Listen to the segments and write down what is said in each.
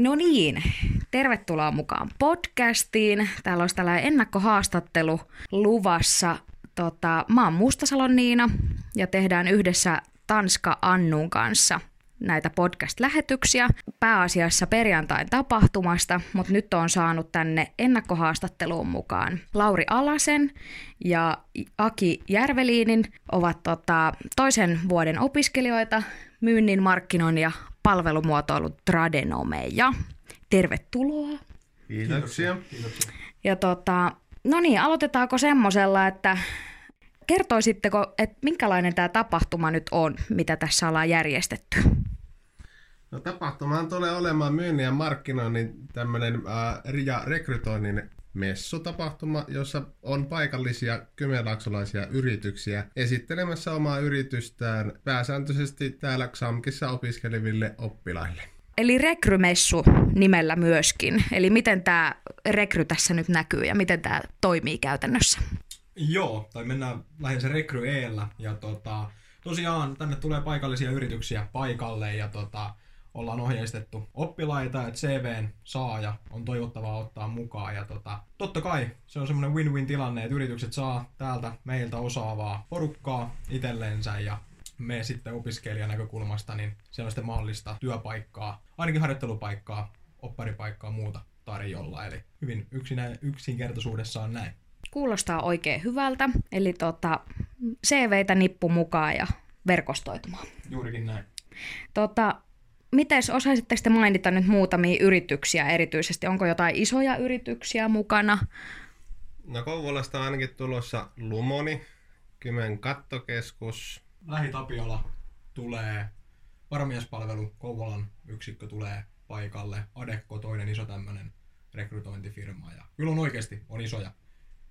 No niin, tervetuloa mukaan podcastiin. Täällä olisi tällainen ennakkohaastattelu luvassa. Tota, mä oon Mustasalon Niina ja tehdään yhdessä Tanska Annun kanssa näitä podcast-lähetyksiä pääasiassa perjantain tapahtumasta, mutta nyt on saanut tänne ennakkohaastatteluun mukaan Lauri Alasen ja Aki Järveliinin ovat tota, toisen vuoden opiskelijoita myynnin, markkinoinnin ja palvelumuotoilu tradenomeja. Tervetuloa. Kiitoksia. Kiitoksia. Ja tota, no niin, aloitetaanko semmoisella, että kertoisitteko, että minkälainen tämä tapahtuma nyt on, mitä tässä ollaan järjestetty? No tapahtumahan tulee olemaan myynnin ja markkinoinnin tämmöinen äh, ja rekrytoinnin messutapahtuma, jossa on paikallisia kymenlaaksolaisia yrityksiä esittelemässä omaa yritystään pääsääntöisesti täällä XAMKissa opiskeleville oppilaille. Eli rekrymessu nimellä myöskin. Eli miten tämä rekry tässä nyt näkyy ja miten tämä toimii käytännössä? Joo, tai mennään lähinnä se rekry eellä. Ja tota, tosiaan tänne tulee paikallisia yrityksiä paikalle ja tota, ollaan ohjeistettu oppilaita, että CVn saaja on toivottavaa ottaa mukaan. Ja tota, totta kai se on semmoinen win-win tilanne, että yritykset saa täältä meiltä osaavaa porukkaa itsellensä ja me sitten opiskelijan näkökulmasta, niin siellä on sitten mahdollista työpaikkaa, ainakin harjoittelupaikkaa, opparipaikkaa muuta tarjolla. Eli hyvin yksinä, yksinkertaisuudessaan näin. Kuulostaa oikein hyvältä. Eli tota, CVitä nippu mukaan ja verkostoitumaan. Juurikin näin. Tota, Miten osaisitte sitten mainita nyt muutamia yrityksiä erityisesti? Onko jotain isoja yrityksiä mukana? No Kouvolasta on ainakin tulossa Lumoni, Kymen kattokeskus. Lähi-Tapiola tulee, varamiespalvelu, Kouvolan yksikkö tulee paikalle, Adekko toinen iso tämmöinen rekrytointifirma. Ja kyllä on oikeasti on isoja,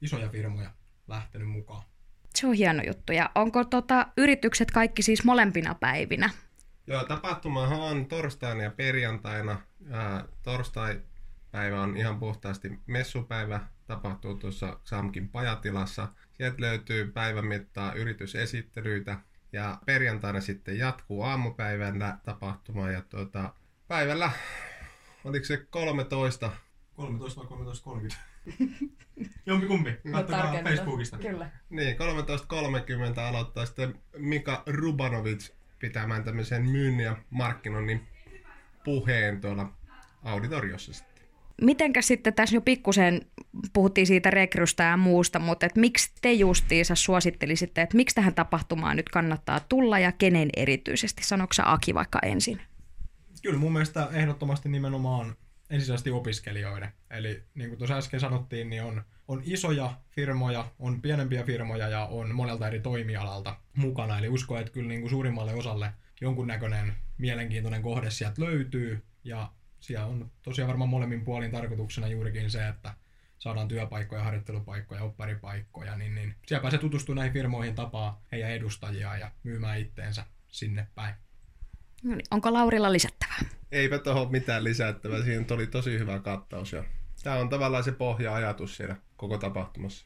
isoja firmoja lähtenyt mukaan. Se on hieno juttu. Ja onko tota, yritykset kaikki siis molempina päivinä? Joo, tapahtumahan on torstaina ja perjantaina. Ää, torstai-päivä on ihan puhtaasti messupäivä, tapahtuu tuossa Samkin pajatilassa. Sieltä löytyy päivän mittaa yritysesittelyitä ja perjantaina sitten jatkuu aamupäivänä tapahtuma ja tuota, päivällä, oliko se 13? 13 vai 13.30? Jompikumpi, katsokaa Facebookista. Kyllä. Niin, 13.30 aloittaa sitten Mika Rubanovic pitämään tämmöisen myynnin ja markkinoinnin puheen tuolla auditoriossa sitten. Mitenkä sitten tässä jo pikkusen puhuttiin siitä rekrystä ja muusta, mutta et miksi te justiinsa suosittelisitte, että miksi tähän tapahtumaan nyt kannattaa tulla ja kenen erityisesti? Sanoksä Aki vaikka ensin? Kyllä mun mielestä ehdottomasti nimenomaan ensisijaisesti opiskelijoiden. Eli niin kuin tuossa äsken sanottiin, niin on, on isoja firmoja, on pienempiä firmoja ja on monelta eri toimialalta mukana. Eli usko, että kyllä niin kuin suurimmalle osalle jonkunnäköinen mielenkiintoinen kohde sieltä löytyy. Ja siellä on tosiaan varmaan molemmin puolin tarkoituksena juurikin se, että saadaan työpaikkoja, harjoittelupaikkoja, opparipaikkoja, niin, niin siellä pääsee tutustumaan näihin firmoihin, tapaa heidän edustajia ja myymään itteensä sinne päin. No niin, onko Laurilla lisättävää? Eipä tuohon mitään lisättävää. Siinä oli tosi hyvä kattaus. Ja tämä on tavallaan se pohja-ajatus siellä koko tapahtumassa.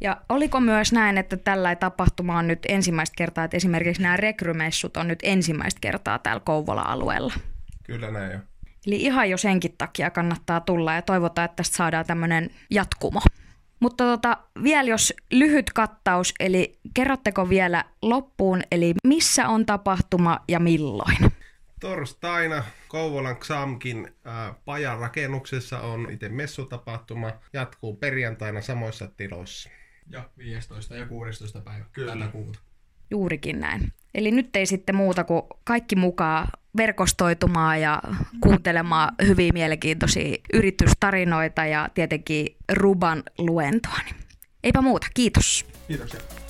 Ja oliko myös näin, että tällä tapahtuma on nyt ensimmäistä kertaa, että esimerkiksi nämä rekrymessut on nyt ensimmäistä kertaa täällä Kouvola-alueella? Kyllä näin jo. Eli ihan jo senkin takia kannattaa tulla ja toivotaan, että tästä saadaan tämmöinen jatkumo. Mutta tota, vielä jos lyhyt kattaus, eli kerrotteko vielä loppuun, eli missä on tapahtuma ja milloin? Torstaina Kouvolan Xamkin äh, pajan rakennuksessa on itse messutapahtuma. Jatkuu perjantaina samoissa tiloissa. Ja 15. ja 16. päivä Kyllä. tätä kuuta. Juurikin näin. Eli nyt ei sitten muuta kuin kaikki mukaan verkostoitumaan ja kuuntelemaan hyviä mielenkiintoisia yritystarinoita ja tietenkin Ruban luentoa. Eipä muuta, kiitos. Kiitoksia.